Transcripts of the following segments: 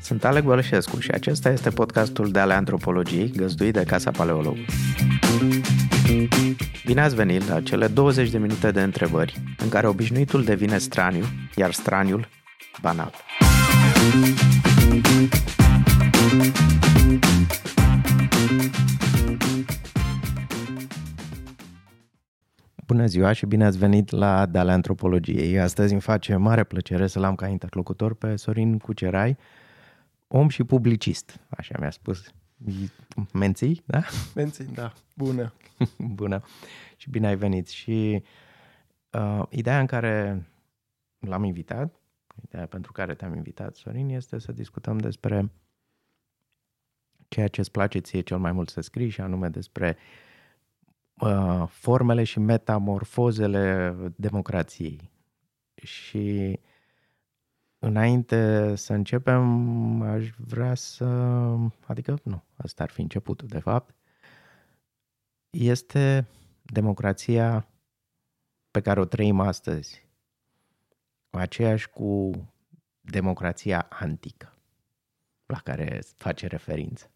Sunt Alec Bălășescu și acesta este podcastul de ale antropologiei găzduit de Casa Paleolog. Bine ați venit la cele 20 de minute de întrebări în care obișnuitul devine straniu, iar straniul banal. Bună ziua și bine ați venit la Dale Antropologiei. Astăzi îmi face mare plăcere să l-am ca interlocutor pe Sorin Cucerai, om și publicist, așa mi-a spus. Menții, da? Menții, da. Bună. Bună. Și bine ai venit. Și uh, ideea în care l-am invitat, ideea pentru care te-am invitat, Sorin, este să discutăm despre ceea ce îți place ție cel mai mult să scrii și anume despre uh, formele și metamorfozele democrației. Și înainte să începem, aș vrea să... Adică, nu, asta ar fi începutul, de fapt. Este democrația pe care o trăim astăzi, aceeași cu democrația antică, la care face referință.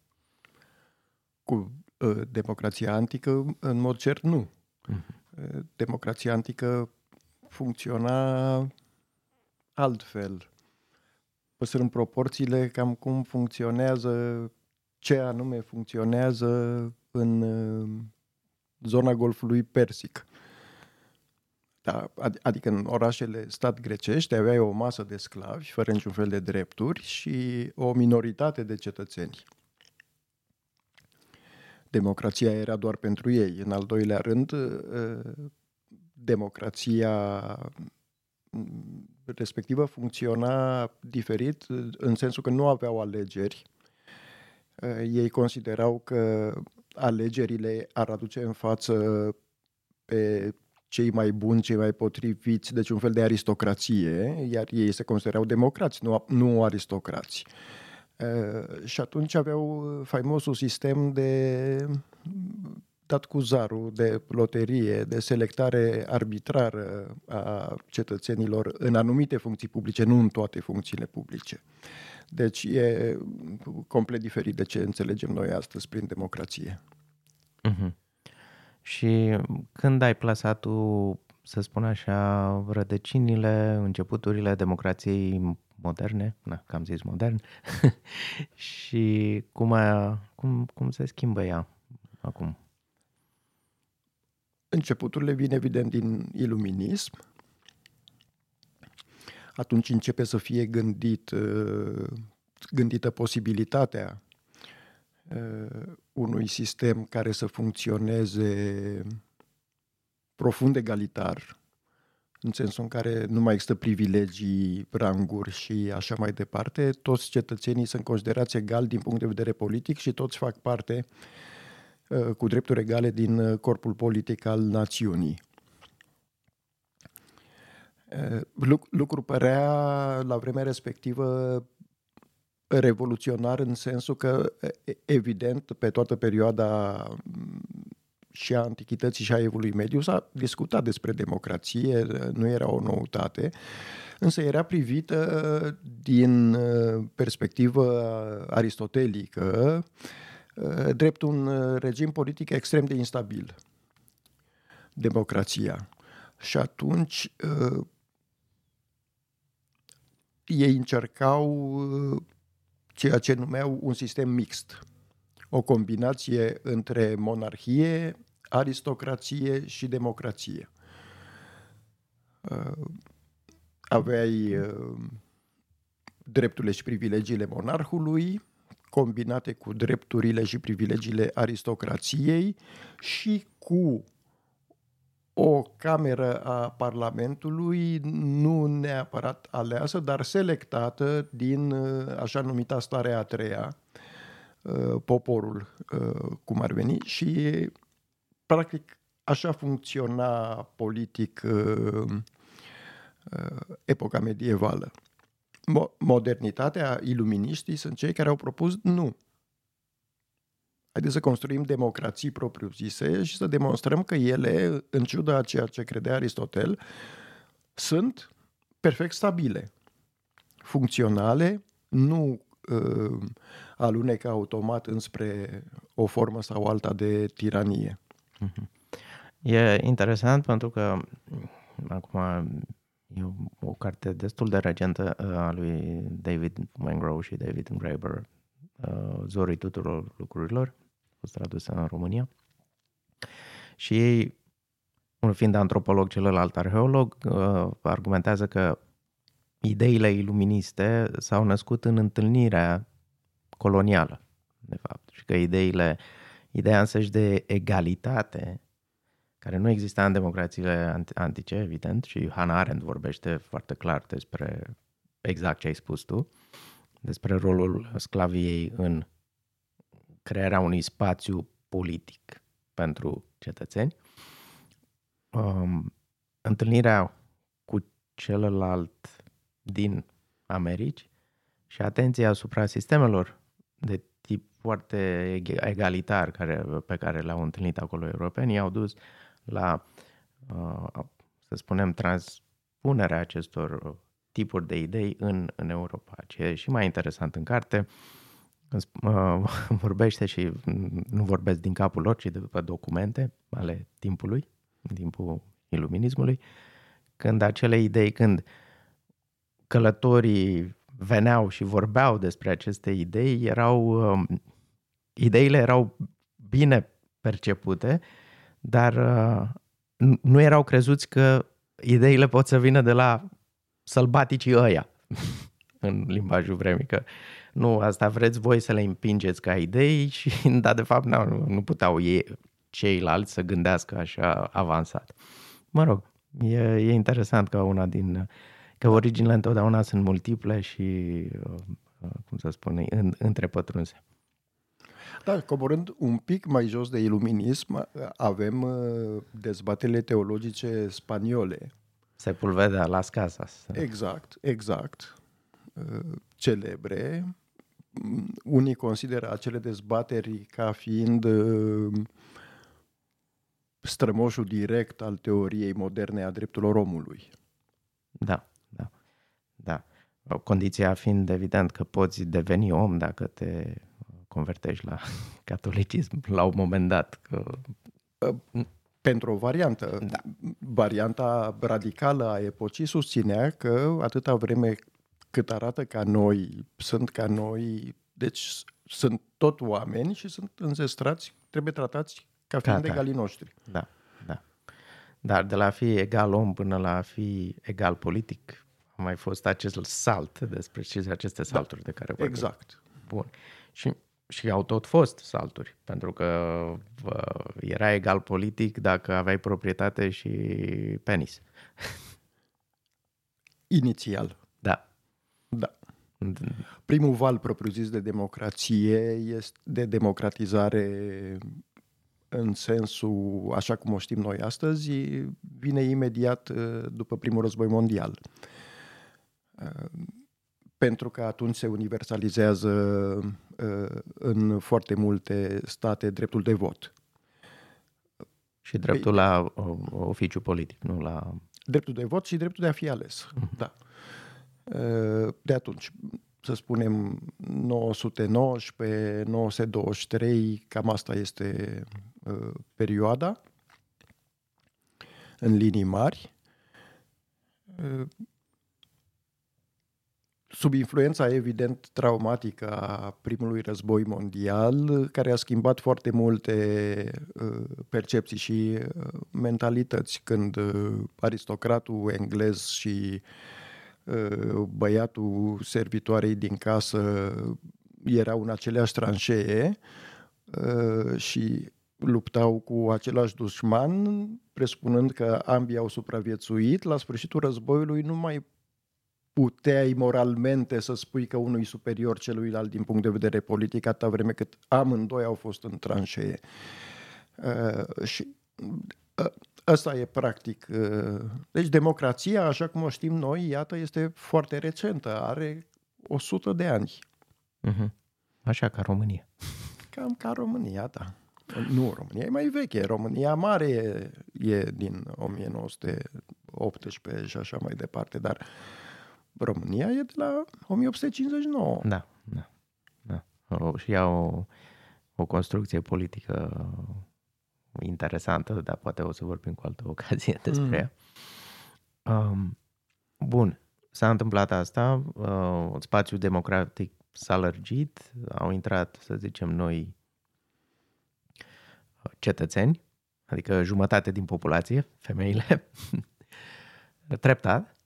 Cu uh, democrația antică, în mod cert, nu. Uh-huh. Democrația antică funcționa altfel. Păstrând proporțiile cam cum funcționează, ce anume funcționează în zona Golfului Persic. Da, adică în orașele stat grecești aveai o masă de sclavi fără niciun fel de drepturi și o minoritate de cetățeni. Democrația era doar pentru ei. În al doilea rând, ă, democrația respectivă funcționa diferit în sensul că nu aveau alegeri. Ă, ei considerau că alegerile ar aduce în față pe cei mai buni, cei mai potriviți, deci un fel de aristocrație, iar ei se considerau democrați, nu, nu aristocrați. Uh, și atunci aveau faimosul sistem de dat cu zarul, de loterie, de selectare arbitrară a cetățenilor în anumite funcții publice, nu în toate funcțiile publice. Deci e complet diferit de ce înțelegem noi astăzi prin democrație. Uh-huh. Și când ai plasat tu, să spun așa, rădăcinile, începuturile democrației moderne, na, că am zis modern, și cum, a, cum, cum se schimbă ea acum? Începuturile vin evident din iluminism, atunci începe să fie gândit, uh, gândită posibilitatea uh, unui sistem care să funcționeze profund egalitar, în sensul în care nu mai există privilegii, ranguri și așa mai departe. Toți cetățenii sunt considerați egali din punct de vedere politic și toți fac parte uh, cu drepturi egale din corpul politic al națiunii. Lucru părea la vremea respectivă revoluționar în sensul că, evident, pe toată perioada și a antichității și a evului mediu s-a discutat despre democrație, nu era o noutate, însă era privită din perspectivă aristotelică drept un regim politic extrem de instabil, democrația. Și atunci ei încercau uh, ceea ce numeau un sistem mixt, o combinație între monarhie, aristocrație și democrație. Uh, aveai uh, drepturile și privilegiile monarhului, combinate cu drepturile și privilegiile aristocrației și cu o cameră a Parlamentului, nu neapărat aleasă, dar selectată din uh, așa numita stare a treia, uh, poporul, uh, cum ar veni, și practic așa funcționa politic epoca medievală. Modernitatea, iluminiștii sunt cei care au propus nu, Haideți să construim democrații propriu-zise și să demonstrăm că ele, în ciuda a ceea ce credea Aristotel, sunt perfect stabile, funcționale, nu uh, alunecă automat înspre o formă sau alta de tiranie. Mhm. E interesant pentru că acum e o carte destul de recentă uh, a lui David Wengrow și David Graeber, uh, Zorii tuturor lucrurilor, a fost tradusă în România. Și ei, unul fiind antropolog, celălalt arheolog, uh, argumentează că ideile iluministe s-au născut în întâlnirea colonială, de fapt, și că ideile, ideea însăși de egalitate, care nu exista în democrațiile antice, evident, și Hannah Arendt vorbește foarte clar despre exact ce ai spus tu, despre rolul sclaviei în crearea unui spațiu politic pentru cetățeni. Um, întâlnirea cu celălalt din Americi și atenția asupra sistemelor de tip foarte egalitar care, pe care le-au întâlnit acolo europenii au dus la, uh, să spunem, transpunerea acestor tipuri de idei în, în Europa. Ce e și mai interesant în carte, uh, vorbește și nu vorbesc din capul lor, ci de pe documente ale timpului, în timpul iluminismului, când acele idei, când călătorii veneau și vorbeau despre aceste idei, erau um, ideile erau bine percepute, dar uh, nu erau crezuți că ideile pot să vină de la sălbaticii ăia în limbajul vremică. Nu, asta vreți voi să le împingeți ca idei și, dar de fapt nu, nu puteau ei, ceilalți să gândească așa avansat. Mă rog, e, e interesant că una din că originile întotdeauna sunt multiple și, uh, uh, cum să spune, în, întrepătrunse. Da, coborând un pic mai jos de iluminism, avem uh, dezbatele teologice spaniole. Sepulveda Las Casas. Exact, exact. Celebre. Unii consideră acele dezbateri ca fiind strămoșul direct al teoriei moderne a drepturilor omului. Da. Da. Condiția fiind evident că poți deveni om dacă te convertești la catolicism la un moment dat. Că... Pentru o variantă. Da. Varianta radicală a epocii susținea că atâta vreme cât arată ca noi, sunt ca noi, deci sunt tot oameni și sunt înzestrați, trebuie tratați ca fiind ca egalii noștri. Da, da. Dar de la a fi egal om până la a fi egal politic, a mai fost acest salt despre ce aceste da, salturi da, de care vorbim. Exact. Bun. Și, și au tot fost salturi, pentru că uh, era egal politic dacă aveai proprietate și penis. Inițial. Da. Da. Primul val propriu-zis de democrație este de democratizare în sensul așa cum o știm noi astăzi, vine imediat după primul război mondial pentru că atunci se universalizează uh, în foarte multe state dreptul de vot. Și dreptul Pe... la oficiu politic, nu la... Dreptul de vot și dreptul de a fi ales, uh-huh. da. Uh, de atunci, să spunem 919, 923, cam asta este uh, perioada, în linii mari sub influența evident traumatică a primului război mondial, care a schimbat foarte multe uh, percepții și uh, mentalități, când uh, aristocratul englez și băiatul servitoarei din casă erau în aceleași tranșee și luptau cu același dușman, presupunând că ambii au supraviețuit, la sfârșitul războiului nu mai puteai moralmente să spui că unul e superior celuilalt din punct de vedere politic, atâta vreme cât amândoi au fost în tranșee. Uh, și uh, ăsta e practic. Uh, deci democrația, așa cum o știm noi, iată, este foarte recentă, are 100 de ani. Uh-huh. Așa ca România. Cam ca România, da. Nu, România e mai veche. România mare e, e din 1900 18 și așa mai departe, dar România e de la 1859. Da, da. da. O, și ea o, o construcție politică interesantă, dar poate o să vorbim cu altă ocazie despre mm. ea. Um, bun, s-a întâmplat asta, uh, spațiul democratic s-a lărgit, au intrat, să zicem noi, cetățeni, adică jumătate din populație, femeile, treptat uh,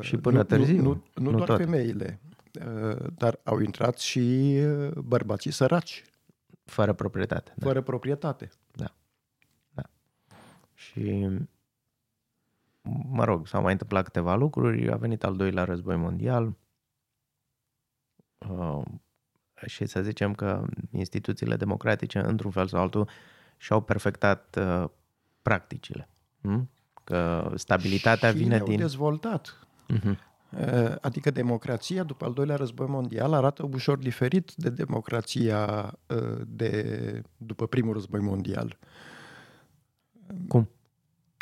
și până nu, târziu. Nu, nu, nu, nu doar tot. femeile, uh, dar au intrat și uh, bărbații săraci. Fără proprietate. Da. Fără proprietate. Da. da. Și, mă rog, s-au mai întâmplat câteva lucruri. A venit al doilea război mondial. Uh, și să zicem că instituțiile democratice, într-un fel sau altul, și-au perfectat uh, practicile. Hm? Că stabilitatea și vine din... dezvoltat. Uh-huh. Adică democrația după al doilea război mondial arată ușor diferit de democrația uh, de după primul război mondial. Cum?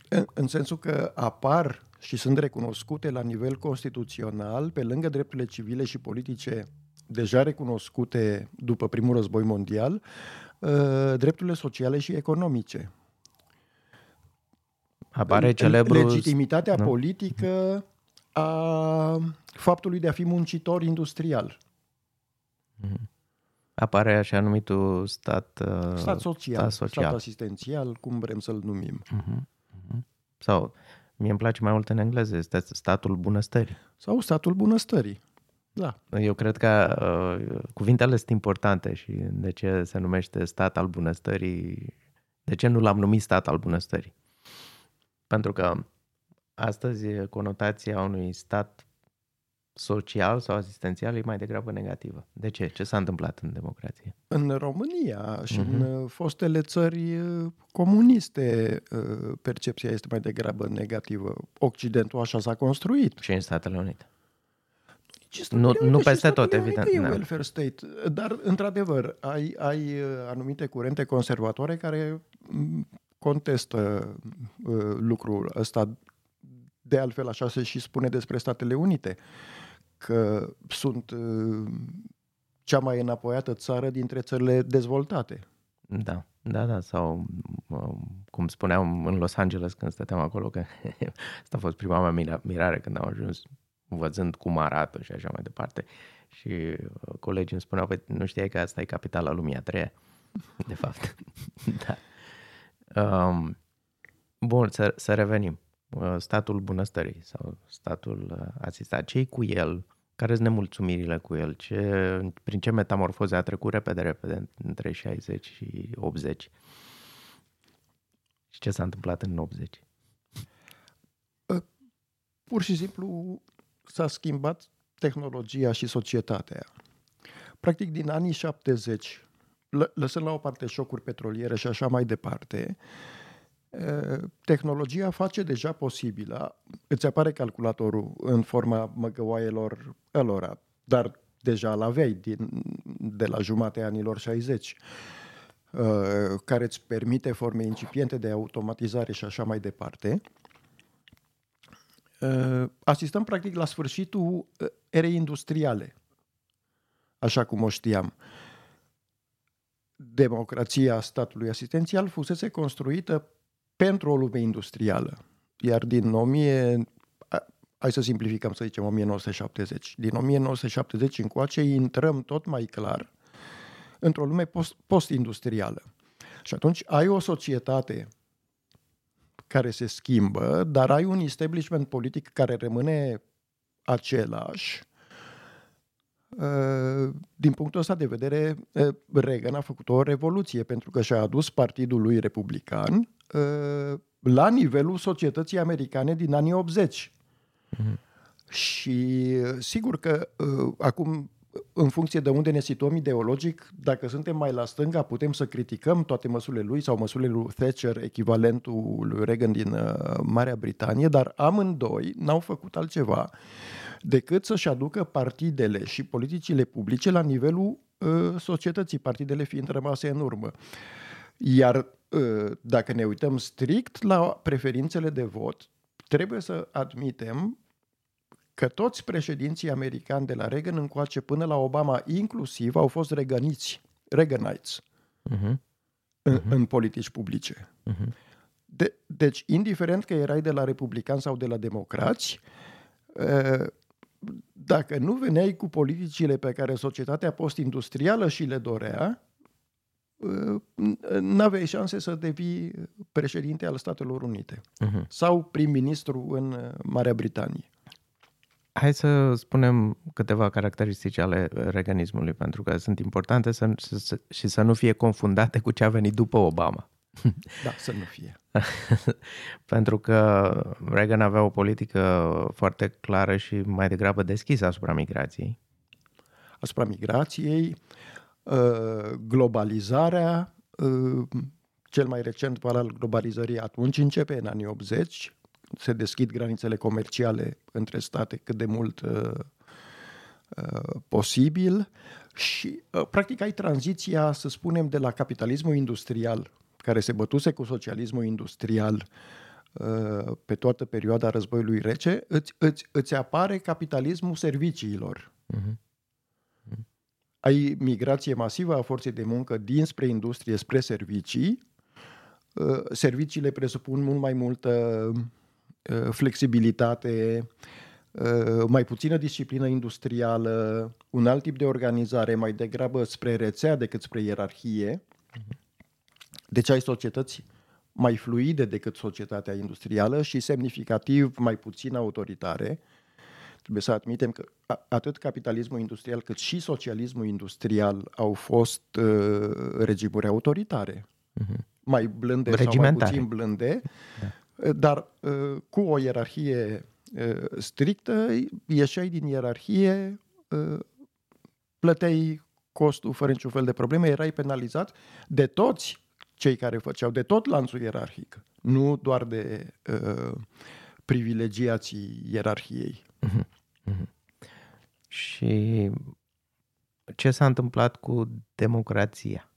În, în sensul că apar și sunt recunoscute la nivel constituțional, pe lângă drepturile civile și politice deja recunoscute după primul război mondial, uh, drepturile sociale și economice. Apare celebru... Legitimitatea nu? politică a faptului de a fi muncitor industrial. Mhm. Apare așa numitul stat, uh, stat, social, stat social, stat asistențial, cum vrem să-l numim. Uh-huh. Uh-huh. Sau, mie îmi place mai mult în engleză, este statul bunăstării. Sau statul bunăstării. Da. Eu cred că uh, cuvintele sunt importante și de ce se numește stat al bunăstării, de ce nu l-am numit stat al bunăstării? Pentru că astăzi conotația unui stat social sau asistențial e mai degrabă negativă. De ce? Ce s-a întâmplat în democrație? În România și uh-huh. în mhm. fostele țări uh, comuniste uh, percepția este mai degrabă negativă. Occidentul așa s-a construit. Și în Statele Unite nu, nu peste tot, evident. E da. welfare state, dar într-adevăr ai, ai uh, anumite curente conservatoare care mm, contestă uh, lucrul ăsta. De altfel, așa se și spune despre Statele Unite, că sunt uh, cea mai înapoiată țară dintre țările dezvoltate. Da, da, da, sau cum spuneam în Los Angeles când stăteam acolo, că asta a fost prima mea mirare când am ajuns văzând cum arată și așa mai departe. Și uh, colegii îmi spuneau, păi nu știai că asta e capitala lumii a treia? De fapt. da. Um, bun, să, să revenim. Uh, statul bunăstării sau statul uh, asistat. ce cu el? Care sunt nemulțumirile cu el? Ce, prin ce metamorfoze a trecut repede, repede, între 60 și 80? Și ce s-a întâmplat în 80? Pur și simplu s-a schimbat tehnologia și societatea. Practic, din anii 70, lăsând la o parte șocuri petroliere și așa mai departe, tehnologia face deja posibilă, îți apare calculatorul în forma măgăoaielor ălora, dar deja l aveai din, de la jumatea anilor 60, care îți permite forme incipiente de automatizare și așa mai departe, Uh, asistăm practic la sfârșitul uh, erei industriale, așa cum o știam. Democrația statului asistențial fusese construită pentru o lume industrială, iar din 1000, hai să simplificăm, să zicem 1970, din 1970 încoace intrăm tot mai clar într-o lume post, post-industrială. Și atunci ai o societate care se schimbă, dar ai un establishment politic care rămâne același. Uh, din punctul ăsta de vedere, uh, Reagan a făcut o revoluție pentru că și-a adus partidul lui republican uh, la nivelul societății americane din anii 80. Mm-hmm. Și sigur că acum în funcție de unde ne situăm ideologic, dacă suntem mai la stânga, putem să criticăm toate măsurile lui sau măsurile lui Thatcher, echivalentul lui Reagan din uh, Marea Britanie, dar amândoi n-au făcut altceva decât să-și aducă partidele și politicile publice la nivelul uh, societății, partidele fiind rămase în urmă. Iar uh, dacă ne uităm strict la preferințele de vot, trebuie să admitem că toți președinții americani de la Reagan încoace până la Obama inclusiv au fost reganiți, Reaganites, uh-huh. În, uh-huh. în politici publice. Uh-huh. De, deci, indiferent că erai de la republicani sau de la democrați, dacă nu veneai cu politicile pe care societatea post-industrială și le dorea, n-aveai șanse să devii președinte al Statelor Unite uh-huh. sau prim-ministru în Marea Britanie. Hai să spunem câteva caracteristici ale reganismului, pentru că sunt importante să, să, și să nu fie confundate cu ce a venit după Obama. Da, să nu fie. pentru că Reagan avea o politică foarte clară și mai degrabă deschisă asupra migrației. Asupra migrației, uh, globalizarea, uh, cel mai recent val al globalizării atunci începe, în anii 80, se deschid granițele comerciale între state cât de mult uh, uh, posibil și uh, practic ai tranziția, să spunem, de la capitalismul industrial, care se bătuse cu socialismul industrial uh, pe toată perioada războiului rece, îți, îți, îți apare capitalismul serviciilor. Uh-huh. Ai migrație masivă a forței de muncă dinspre industrie spre servicii. Uh, serviciile presupun mult mai multă Uh, flexibilitate, uh, mai puțină disciplină industrială, un alt tip de organizare, mai degrabă spre rețea decât spre ierarhie. Deci ai societăți mai fluide decât societatea industrială și semnificativ mai puțin autoritare. Trebuie să admitem că atât capitalismul industrial cât și socialismul industrial au fost uh, regimuri autoritare. Uh-huh. Mai blânde sau mai puțin blânde. Da dar uh, cu o ierarhie uh, strictă, ieșai din ierarhie, uh, plăteai costul fără niciun fel de probleme, erai penalizat de toți cei care făceau, de tot lanțul ierarhic, nu doar de uh, privilegiații ierarhiei. Uh-huh. Uh-huh. Și ce s-a întâmplat cu democrația?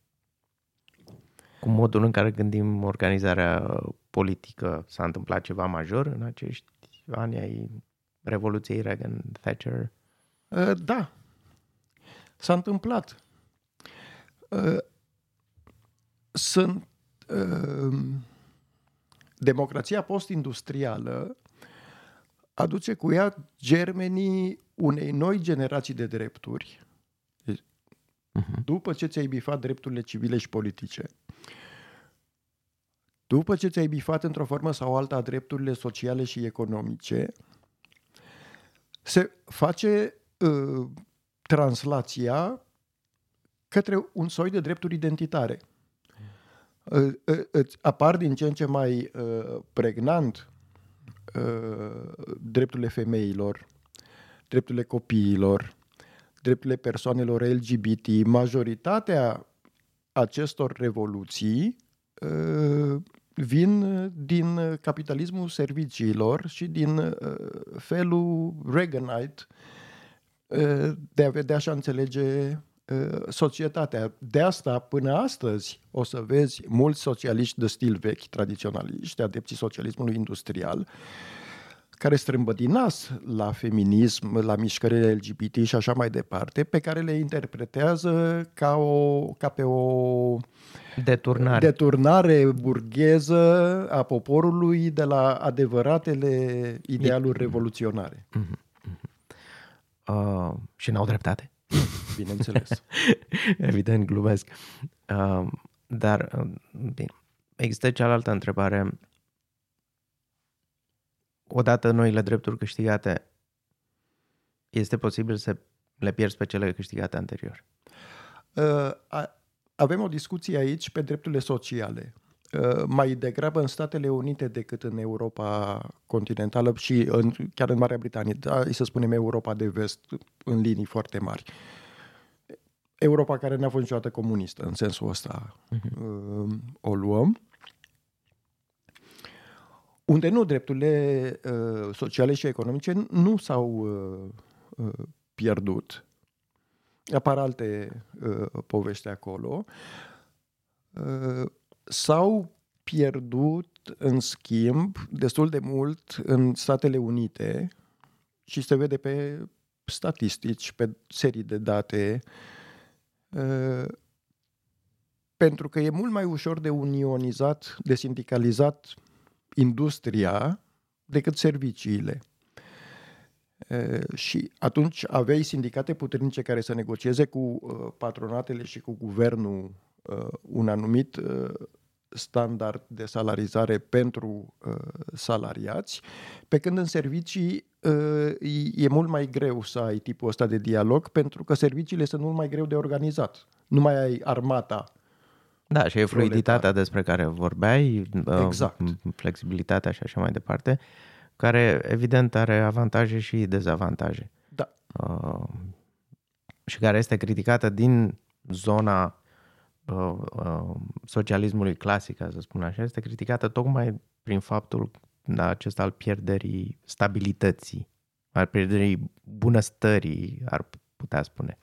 Cu modul în care gândim organizarea politică s-a întâmplat ceva major în acești ani ai Revoluției Reagan-Thatcher? Uh, da, s-a întâmplat. Uh, sunt uh, democrația post-industrială aduce cu ea germenii unei noi generații de drepturi, uh-huh. după ce ți-ai bifat drepturile civile și politice, după ce ți-ai bifat într-o formă sau alta drepturile sociale și economice, se face uh, translația către un soi de drepturi identitare. Uh, uh, îți apar din ce în ce mai uh, pregnant uh, drepturile femeilor, drepturile copiilor, drepturile persoanelor LGBT. Majoritatea acestor revoluții uh, vin uh, din uh, capitalismul serviciilor și din uh, felul Reaganite de a vedea și a înțelege societatea. De asta, până astăzi, o să vezi mulți socialiști de stil vechi, tradiționaliști, adepții socialismului industrial, care strâmbă din nas la feminism, la mișcările LGBT și așa mai departe, pe care le interpretează ca, o, ca pe o deturnare. deturnare burgheză a poporului de la adevăratele idealuri revoluționare. Mm-hmm. Uh, și n-au dreptate? Bineînțeles. Evident, glumesc. Uh, dar, uh, bine, există cealaltă întrebare odată noile drepturi câștigate, este posibil să le pierzi pe cele câștigate anterior? Uh, avem o discuție aici pe drepturile sociale. Uh, mai degrabă în Statele Unite decât în Europa continentală și în, chiar în Marea Britanie, da, să spunem Europa de vest, în linii foarte mari. Europa care n-a fost niciodată comunistă, în sensul ăsta uh-huh. o luăm unde nu drepturile uh, sociale și economice nu s-au uh, uh, pierdut. Apar alte uh, povești acolo. Uh, sau pierdut, în schimb, destul de mult în Statele Unite și se vede pe statistici, pe serii de date, uh, pentru că e mult mai ușor de unionizat, de sindicalizat industria decât serviciile. Și atunci aveai sindicate puternice care să negocieze cu patronatele și cu guvernul un anumit standard de salarizare pentru salariați, pe când în servicii e mult mai greu să ai tipul ăsta de dialog, pentru că serviciile sunt mult mai greu de organizat. Nu mai ai armata da, și e fluiditatea despre care vorbeai, exact. flexibilitatea și așa mai departe, care evident are avantaje și dezavantaje. Da. Uh, și care este criticată din zona uh, uh, socialismului clasic, să spun așa, este criticată tocmai prin faptul da, acesta al pierderii stabilității, al pierderii bunăstării, ar putea spune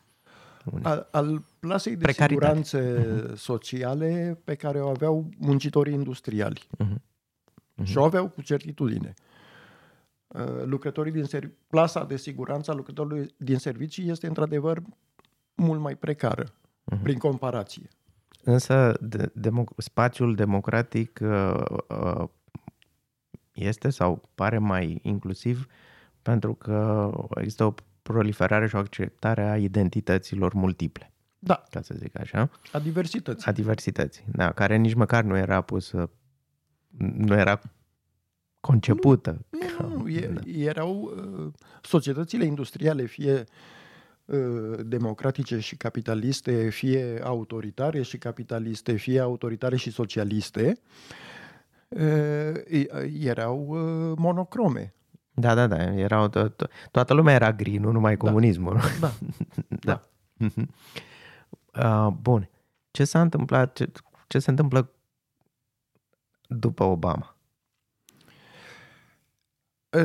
al, al plasei de Precaritate. siguranțe uh-huh. sociale pe care o aveau muncitorii industriali. Uh-huh. Uh-huh. Și o aveau cu certitudine. Uh, lucrătorii din ser- plasa de siguranță a lucrătorului din servicii este într-adevăr mult mai precară uh-huh. prin comparație. Însă de, democ- spațiul democratic uh, uh, este sau pare mai inclusiv pentru că există o proliferare și o acceptare a identităților multiple. Da. Ca să zic așa. A diversității. A diversității, da, care nici măcar nu era pusă, nu era concepută. Nu, nu, nu. E, da. erau uh, societățile industriale, fie uh, democratice și capitaliste, fie autoritare și capitaliste, fie autoritare și socialiste, uh, erau uh, monocrome. Da, da, da. Erau to- to- toată lumea era gri, nu numai da. comunismul. Da. da. da. uh, bun. Ce s-a întâmplat? Ce, ce se întâmplă după Obama?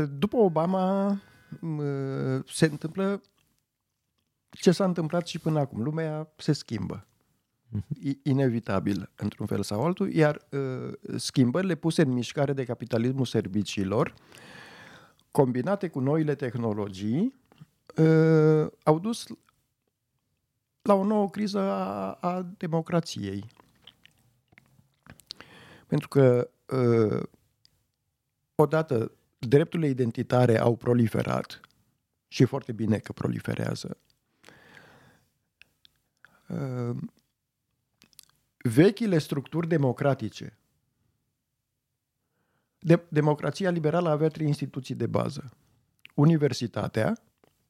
După Obama se întâmplă ce s-a întâmplat și până acum. Lumea se schimbă. Mhm. Inevitabil, într-un fel sau altul, iar uh, schimbările puse în mișcare de capitalismul serviciilor uh, combinate cu noile tehnologii, uh, au dus la o nouă criză a, a democrației. Pentru că, uh, odată, drepturile identitare au proliferat și e foarte bine că proliferează. Uh, vechile structuri democratice de- democrația liberală avea trei instituții de bază. Universitatea,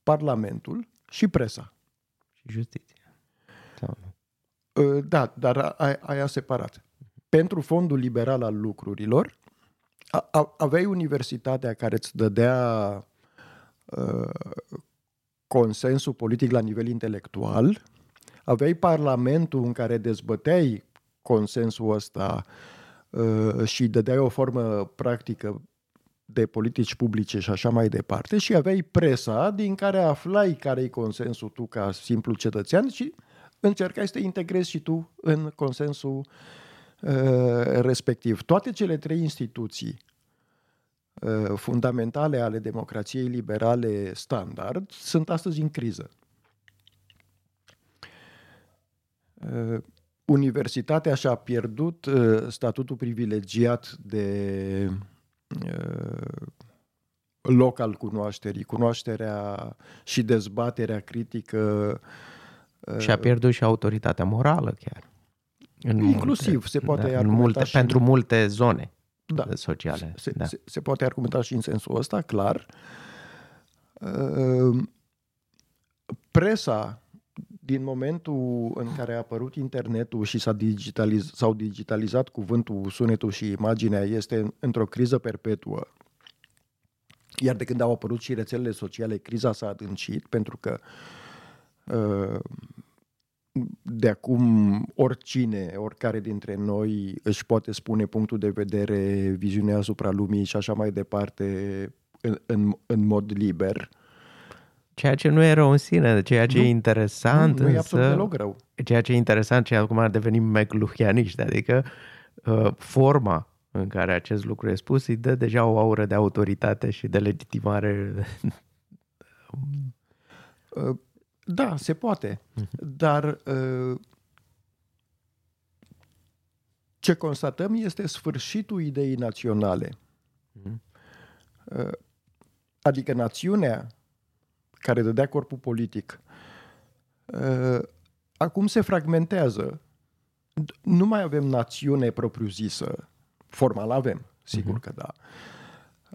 Parlamentul și presa. Și justiția. Sau... Ă, da, dar aia separat. Pentru fondul liberal al lucrurilor, aveai universitatea care îți dădea uh, consensul politic la nivel intelectual, aveai parlamentul în care dezbăteai consensul ăsta Uh, și dădeai o formă practică de politici publice și așa mai departe și aveai presa din care aflai care e consensul tu ca simplu cetățean și încercai să te integrezi și tu în consensul uh, respectiv. Toate cele trei instituții uh, fundamentale ale democrației liberale standard sunt astăzi în criză. Uh, universitatea și-a pierdut uh, statutul privilegiat de uh, loc al cunoașterii, cunoașterea și dezbaterea critică. Uh, și a pierdut și autoritatea morală chiar. În Inclusiv, multe, se poate da, în multe, și pentru multe zone da, sociale. Se, da. se, se poate argumenta și în sensul ăsta, clar. Uh, presa din momentul în care a apărut internetul și s-a digitaliz- s-au digitalizat cuvântul, sunetul și imaginea, este într-o criză perpetuă. Iar de când au apărut și rețelele sociale, criza s-a adâncit, pentru că uh, de acum oricine, oricare dintre noi își poate spune punctul de vedere, viziunea asupra lumii și așa mai departe în, în, în mod liber. Ceea ce nu e rău în sine, ceea ce nu, e interesant nu, nu e absolut deloc rău. Ceea ce e interesant, ce acum ar deveni mecluhianiști, adică uh, forma în care acest lucru e spus îi dă deja o aură de autoritate și de legitimare. Uh, da, se poate, mhm. dar uh, ce constatăm este sfârșitul ideii naționale. Mhm. Adică națiunea care dădea corpul politic acum se fragmentează. Nu mai avem națiune propriu-zisă. Formal avem, sigur uh-huh. că da.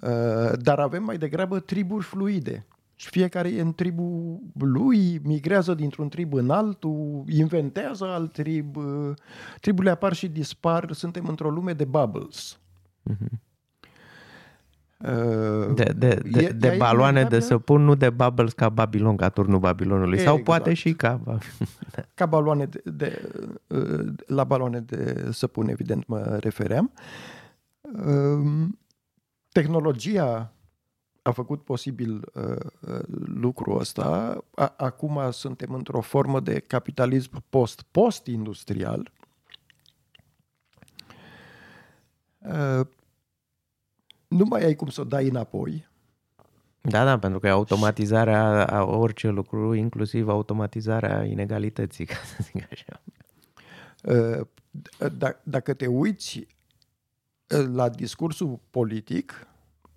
Uh, dar avem mai degrabă triburi fluide. Și fiecare e în tribul lui, migrează dintr-un trib în altul, inventează alt trib. Uh, triburile apar și dispar, suntem într-o lume de bubbles. Uh-huh. Uh, de, de, de, e, de baloane de săpun, nu de bubbles ca Babilon, ca turnul Babilonului. Exact. Sau poate și ca... ca baloane de, de, uh, la baloane de săpun, evident, mă refeream. Um, tehnologia a făcut posibil uh, lucrul ăsta. Acum suntem într-o formă de capitalism post-post-industrial nu mai ai cum să o dai înapoi. Da, da, pentru că e automatizarea a orice lucru, inclusiv automatizarea inegalității, ca să zic așa. Uh, d- dacă te uiți uh, la discursul politic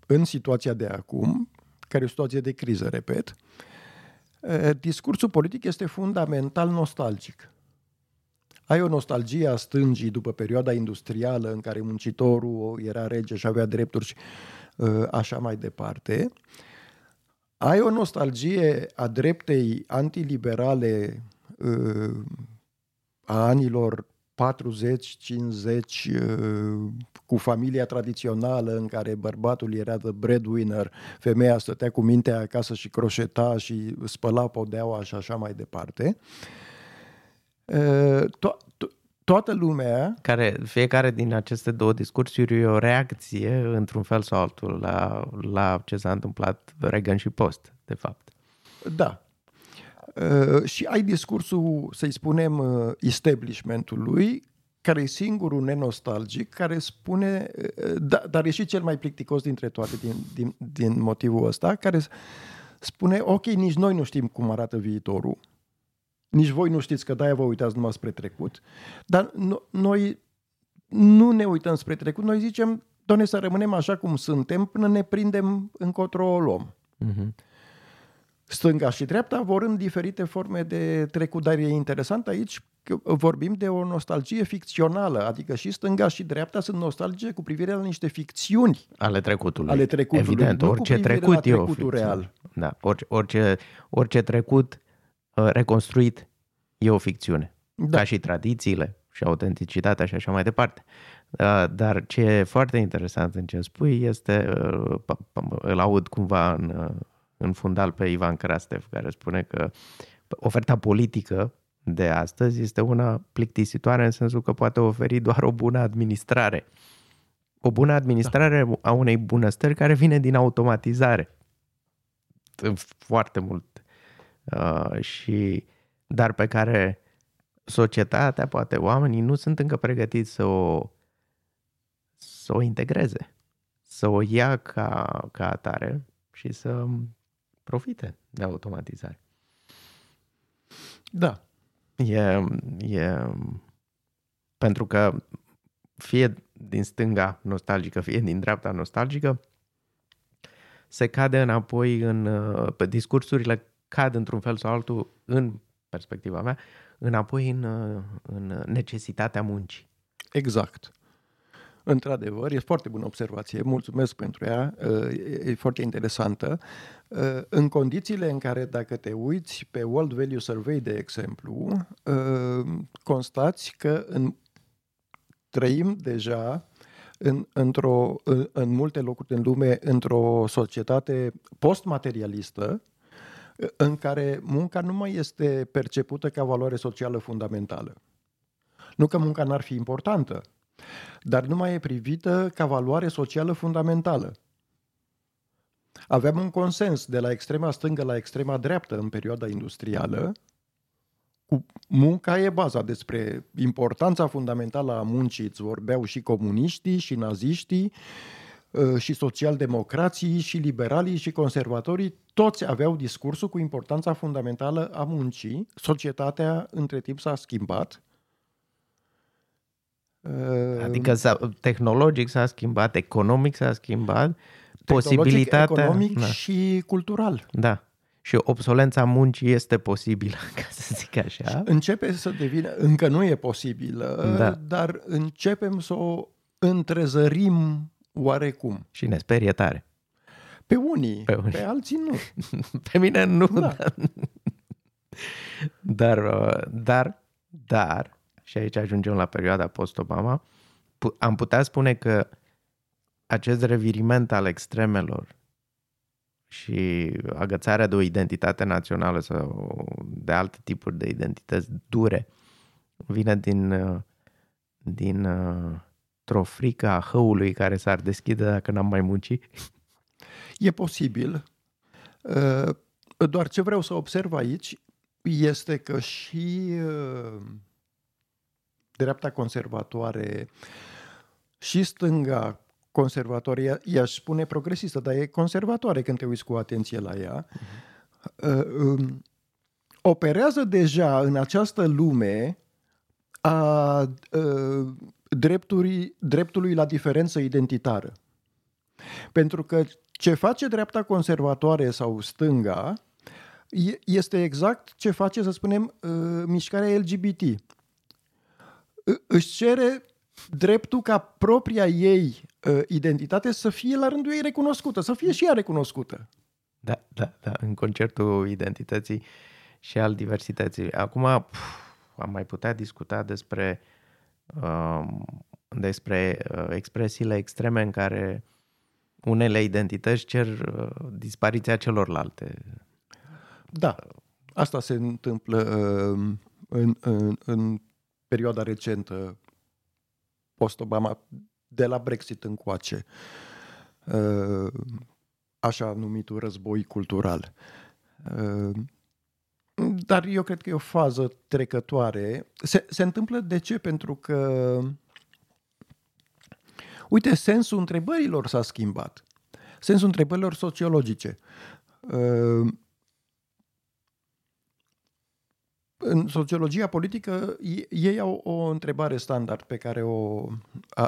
în situația de acum, care e o situație de criză, repet, uh, discursul politic este fundamental nostalgic. Ai o nostalgie a stângii după perioada industrială în care muncitorul era rege și avea drepturi și uh, așa mai departe. Ai o nostalgie a dreptei antiliberale uh, a anilor 40-50 uh, cu familia tradițională în care bărbatul era the breadwinner, femeia stătea cu mintea acasă și croșeta și spăla podeaua și așa mai departe. Uh, to- to- toată lumea... Care, fiecare din aceste două discursuri e o reacție, într-un fel sau altul, la, la ce s-a întâmplat Reagan și Post, de fapt. Da. Uh, și ai discursul, să-i spunem, uh, establishmentului, care e singurul nenostalgic, care spune, uh, da, dar e și cel mai plicticos dintre toate din, din, din motivul ăsta, care spune, ok, nici noi nu știm cum arată viitorul, nici voi nu știți că de-aia vă uitați numai spre trecut. Dar no, noi nu ne uităm spre trecut, noi zicem, doamne, să rămânem așa cum suntem până ne prindem încotro o luăm. Uh-huh. Stânga și dreapta vor în diferite forme de trecut, dar e interesant aici că vorbim de o nostalgie ficțională, adică și stânga și dreapta sunt nostalgie cu privire la niște ficțiuni ale trecutului. Ale trecutului, Evident, orice trecut e o real. Da, orice, orice, orice trecut Uh, reconstruit e o ficțiune. Da. Ca și tradițiile și autenticitatea și așa mai departe. Uh, dar ce e foarte interesant în ce spui este, uh, îl aud cumva în, în fundal pe Ivan Krastev, care spune că oferta politică de astăzi este una plictisitoare în sensul că poate oferi doar o bună administrare. O bună administrare da. a unei bunăstări care vine din automatizare. Foarte mult uh, și dar pe care societatea, poate oamenii nu sunt încă pregătiți să o, să o integreze, să o ia ca, ca atare și să profite de automatizare. Da. E, e pentru că fie din stânga nostalgică, fie din dreapta nostalgică, se cade înapoi în uh, pe discursurile cad într-un fel sau altul, în perspectiva mea, înapoi în, în necesitatea muncii. Exact. Într-adevăr, e foarte bună observație, mulțumesc pentru ea, e foarte interesantă. În condițiile în care, dacă te uiți pe World Value Survey, de exemplu, constați că în, trăim deja în, într-o, în, în multe locuri din lume într-o societate postmaterialistă, în care munca nu mai este percepută ca valoare socială fundamentală. Nu că munca n-ar fi importantă, dar nu mai e privită ca valoare socială fundamentală. Aveam un consens de la extrema stângă la extrema dreaptă în perioada industrială, cu munca e baza despre importanța fundamentală a muncii. Îți vorbeau și comuniștii, și naziștii, uh, și socialdemocrații, și liberalii, și conservatorii. Toți aveau discursul cu importanța fundamentală a muncii. Societatea între timp s-a schimbat. Uh, adică s-a, tehnologic s-a schimbat, economic s-a schimbat, posibilitatea... economic da. și cultural. Da și obsolența muncii este posibilă, ca să zic așa. Începe să devină, încă nu e posibilă, da. dar începem să o întrezărim oarecum. Și ne sperie tare. Pe unii, pe, unii. pe alții nu. pe mine nu, da. dar, uh, dar, dar, și aici ajungem la perioada post-Obama, am putea spune că acest reviriment al extremelor și agățarea de o identitate națională sau de alte tipuri de identități dure vine din, din o frică a hăului care s-ar deschide dacă n-am mai muncit? E posibil. Doar ce vreau să observ aici este că și dreapta conservatoare și stânga conservatorie, i-aș spune progresistă, dar e conservatoare când te uiți cu atenție la ea, uh-huh. operează deja în această lume a uh, dreptului, dreptului la diferență identitară. Pentru că ce face dreapta conservatoare sau stânga este exact ce face, să spunem, uh, mișcarea LGBT. Își cere dreptul ca propria ei uh, identitate să fie la rândul ei recunoscută, să fie și ea recunoscută. Da, da, da, în concertul identității și al diversității. Acum pf, am mai putea discuta despre uh, despre uh, expresiile extreme în care unele identități cer uh, dispariția celorlalte. Da, asta se întâmplă uh, în, în, în perioada recentă post-Obama, de la Brexit încoace, uh, așa numitul război cultural. Uh, dar eu cred că e o fază trecătoare. Se, se întâmplă de ce? Pentru că, uite, sensul întrebărilor s-a schimbat. Sensul întrebărilor sociologice. Uh, În sociologia politică, ei au o întrebare standard pe care o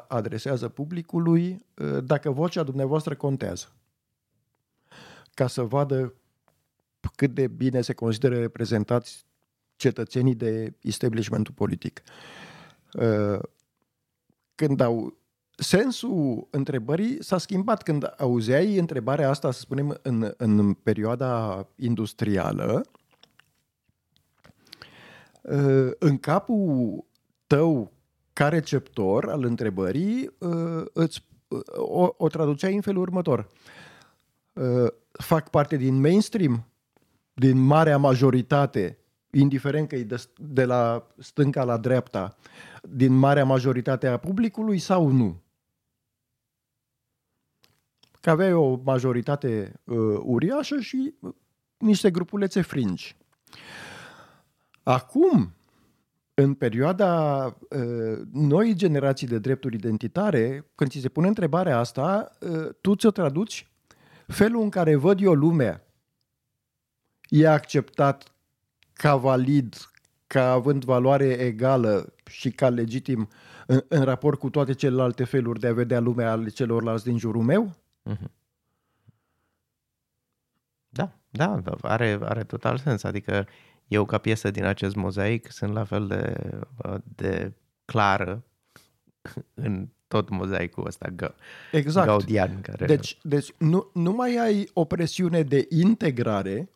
adresează publicului dacă vocea dumneavoastră contează. Ca să vadă cât de bine se consideră reprezentați cetățenii de establishmentul politic. Când au sensul întrebării s-a schimbat când auzeai întrebarea asta, să spunem, în, în perioada industrială, Uh, în capul tău ca receptor al întrebării uh, îți, uh, o, o traduceai în felul următor. Fac parte din mainstream, din marea majoritate, indiferent că e de, de la stânga la dreapta, din marea majoritate a publicului sau nu? Că aveai o majoritate uh, uriașă și niște grupulețe fringi. Acum, în perioada uh, noi generații de drepturi identitare, când ți se pune întrebarea asta, uh, tu ți-o traduci felul în care văd eu lumea e acceptat ca valid, ca având valoare egală și ca legitim în, în raport cu toate celelalte feluri de a vedea lumea ale celorlalți din jurul meu? Mm-hmm. Da, da, are, are total sens. Adică eu ca piesă din acest mozaic sunt la fel de, de clară în tot mozaicul ăsta ga- exact. gaudian. Care... Deci, deci nu, nu mai ai o presiune de integrare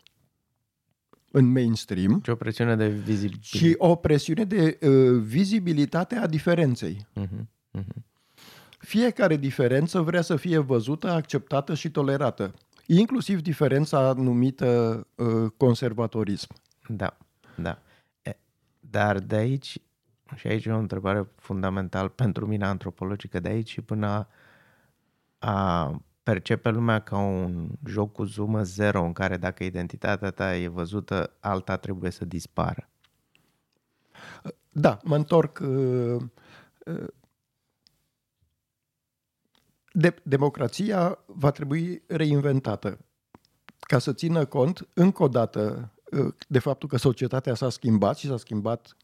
în mainstream, ci o presiune de vizibilitate. Și o presiune de uh, vizibilitate a diferenței. Uh-huh, uh-huh. Fiecare diferență vrea să fie văzută, acceptată și tolerată, inclusiv diferența numită uh, conservatorism. Da, da. Dar de aici, și aici e o întrebare fundamentală pentru mine antropologică, de aici și până a percepe lumea ca un joc cu zoomă zero în care dacă identitatea ta e văzută, alta trebuie să dispară. da, mă întorc. Uh, uh, de, democrația va trebui reinventată ca să țină cont, încă o dată, uh, de faptul că societatea s-a schimbat și s-a schimbat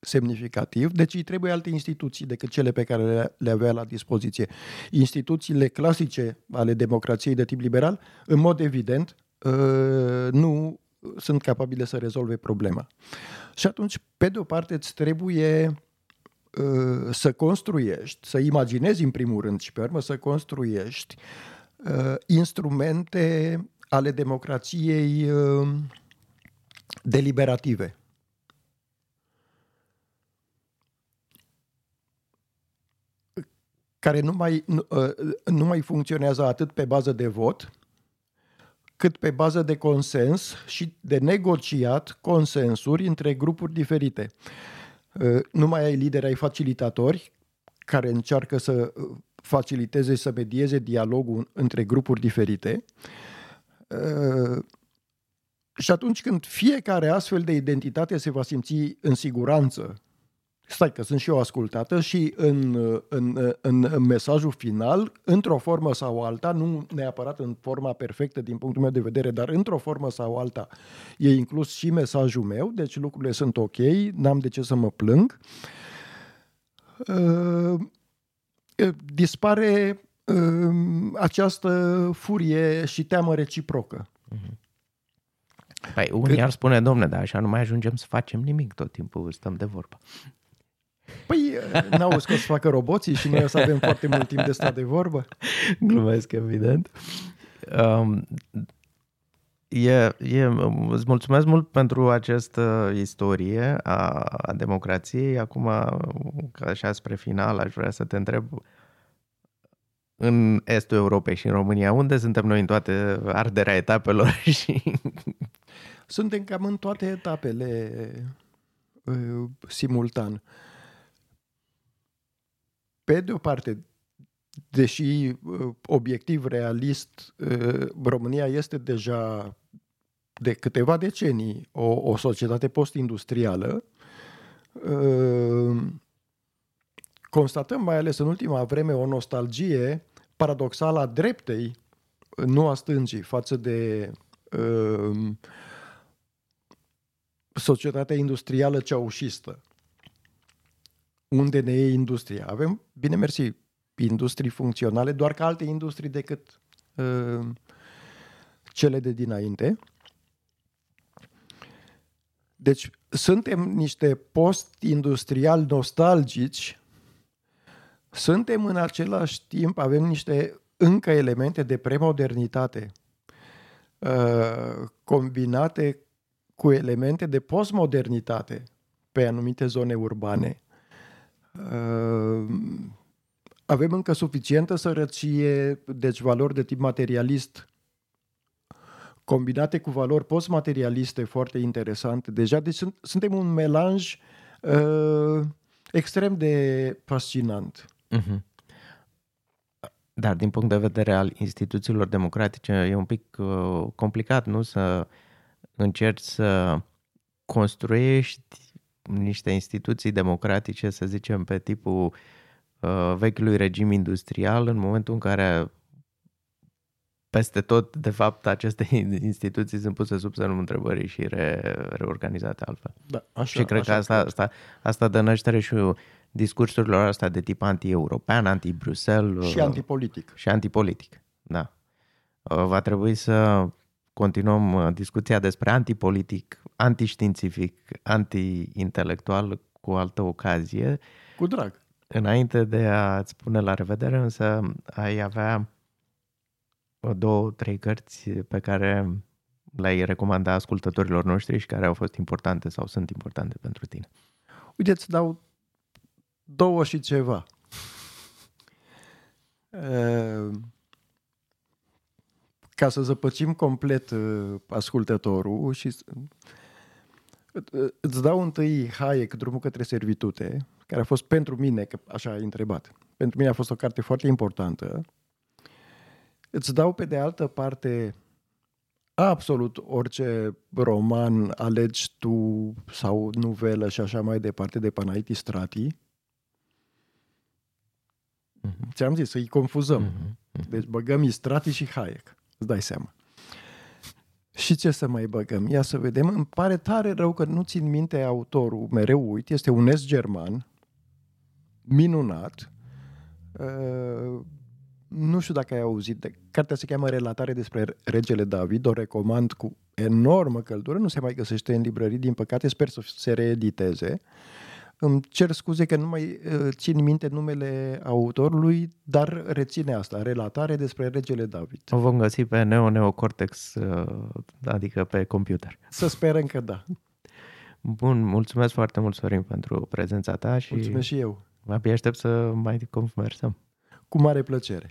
semnificativ, deci îi trebuie alte instituții decât cele pe care le avea la dispoziție. Instituțiile clasice ale democrației de tip liberal, în mod evident, nu sunt capabile să rezolve problema. Și atunci, pe de o parte, îți trebuie uh, să construiești, să imaginezi în primul rând și pe urmă să construiești uh, instrumente ale democrației uh, deliberative. Care nu mai, nu, nu mai funcționează atât pe bază de vot, cât pe bază de consens și de negociat consensuri între grupuri diferite. Uh, nu mai ai lideri, ai facilitatori care încearcă să uh, faciliteze, să medieze dialogul între grupuri diferite. Uh, și atunci când fiecare astfel de identitate se va simți în siguranță stai că sunt și eu ascultată și în, în, în, în mesajul final, într-o formă sau alta, nu neapărat în forma perfectă din punctul meu de vedere, dar într-o formă sau alta e inclus și mesajul meu, deci lucrurile sunt ok, n-am de ce să mă plâng. Uh, dispare uh, această furie și teamă reciprocă. Mhm. Păi unii ar spune, domne, dar așa nu mai ajungem să facem nimic, tot timpul stăm de vorbă. Păi, n-au scos să facă roboții și noi o să avem foarte mult timp de stat de vorbă? Glumesc, evident. Um, e, e, îți mulțumesc mult pentru această istorie a, a democrației. Acum, ca așa spre final, aș vrea să te întreb în estul Europei și în România, unde suntem noi în toate arderea etapelor și... Suntem cam în toate etapele uh, simultan. Uh, pe de o parte, deși uh, obiectiv realist, uh, România este deja de câteva decenii o, o societate post-industrială, uh, constatăm mai ales în ultima vreme o nostalgie paradoxală a dreptei, nu a stângii, față de societatea industrială ceaușistă unde ne e industria. Avem, bine mersi, industrii funcționale, doar ca alte industrii decât uh, cele de dinainte. Deci suntem niște post-industriali nostalgici, suntem în același timp, avem niște încă elemente de premodernitate uh, combinate cu elemente de postmodernitate pe anumite zone urbane. Ehm, avem încă suficientă sărăcie, deci valori de tip materialist combinate cu valori postmaterialiste foarte interesante. Deja, deci sunt, suntem un melanj uh, extrem de fascinant. Uh-huh. Dar din punct de vedere al instituțiilor democratice e un pic uh, complicat, nu? Să încerci să construiești niște instituții democratice, să zicem, pe tipul uh, vechiului regim industrial, în momentul în care peste tot, de fapt, aceste instituții sunt puse sub semnul întrebării și re, reorganizate altfel. Da, așa, și cred așa că asta, asta, asta dă naștere și discursurilor astea de tip anti-european, anti-Bruxelles. Și antipolitic. Și antipolitic, da. Uh, va trebui să continuăm uh, discuția despre antipolitic, antiștiințific, anti-intelectual cu altă ocazie. Cu drag. Înainte de a-ți spune la revedere, însă ai avea două, trei cărți pe care le-ai recomanda ascultătorilor noștri și care au fost importante sau sunt importante pentru tine. Uite, îți dau două și ceva. Uh ca să zăpăcim complet uh, ascultătorul și uh, îți dau întâi Hayek, Drumul către servitute, care a fost pentru mine, că așa ai întrebat, pentru mine a fost o carte foarte importantă. Îți dau pe de altă parte absolut orice roman alegi tu sau nuvelă și așa mai departe de Panaiti Strati. Mm-hmm. Ți-am zis, să-i confuzăm. Mm-hmm. Deci băgăm Istrati și Hayek. Îți dai seama. Și ce să mai băgăm? Ia să vedem. Îmi pare tare rău că nu țin minte autorul. Mereu uit. Este un est german. Minunat. Uh, nu știu dacă ai auzit. De... Cartea se cheamă Relatare despre regele David. O recomand cu enormă căldură. Nu se mai găsește în librării, din păcate. Sper să se reediteze. Uh, îmi cer scuze că nu mai uh, țin minte numele autorului, dar reține asta, relatare despre regele David. O vom găsi pe Neo Neocortex, uh, adică pe computer. Să sperăm că da. Bun, mulțumesc foarte mult, Sorin, pentru prezența ta și... Mulțumesc și eu. Abia aștept să mai conversăm. Cu mare plăcere.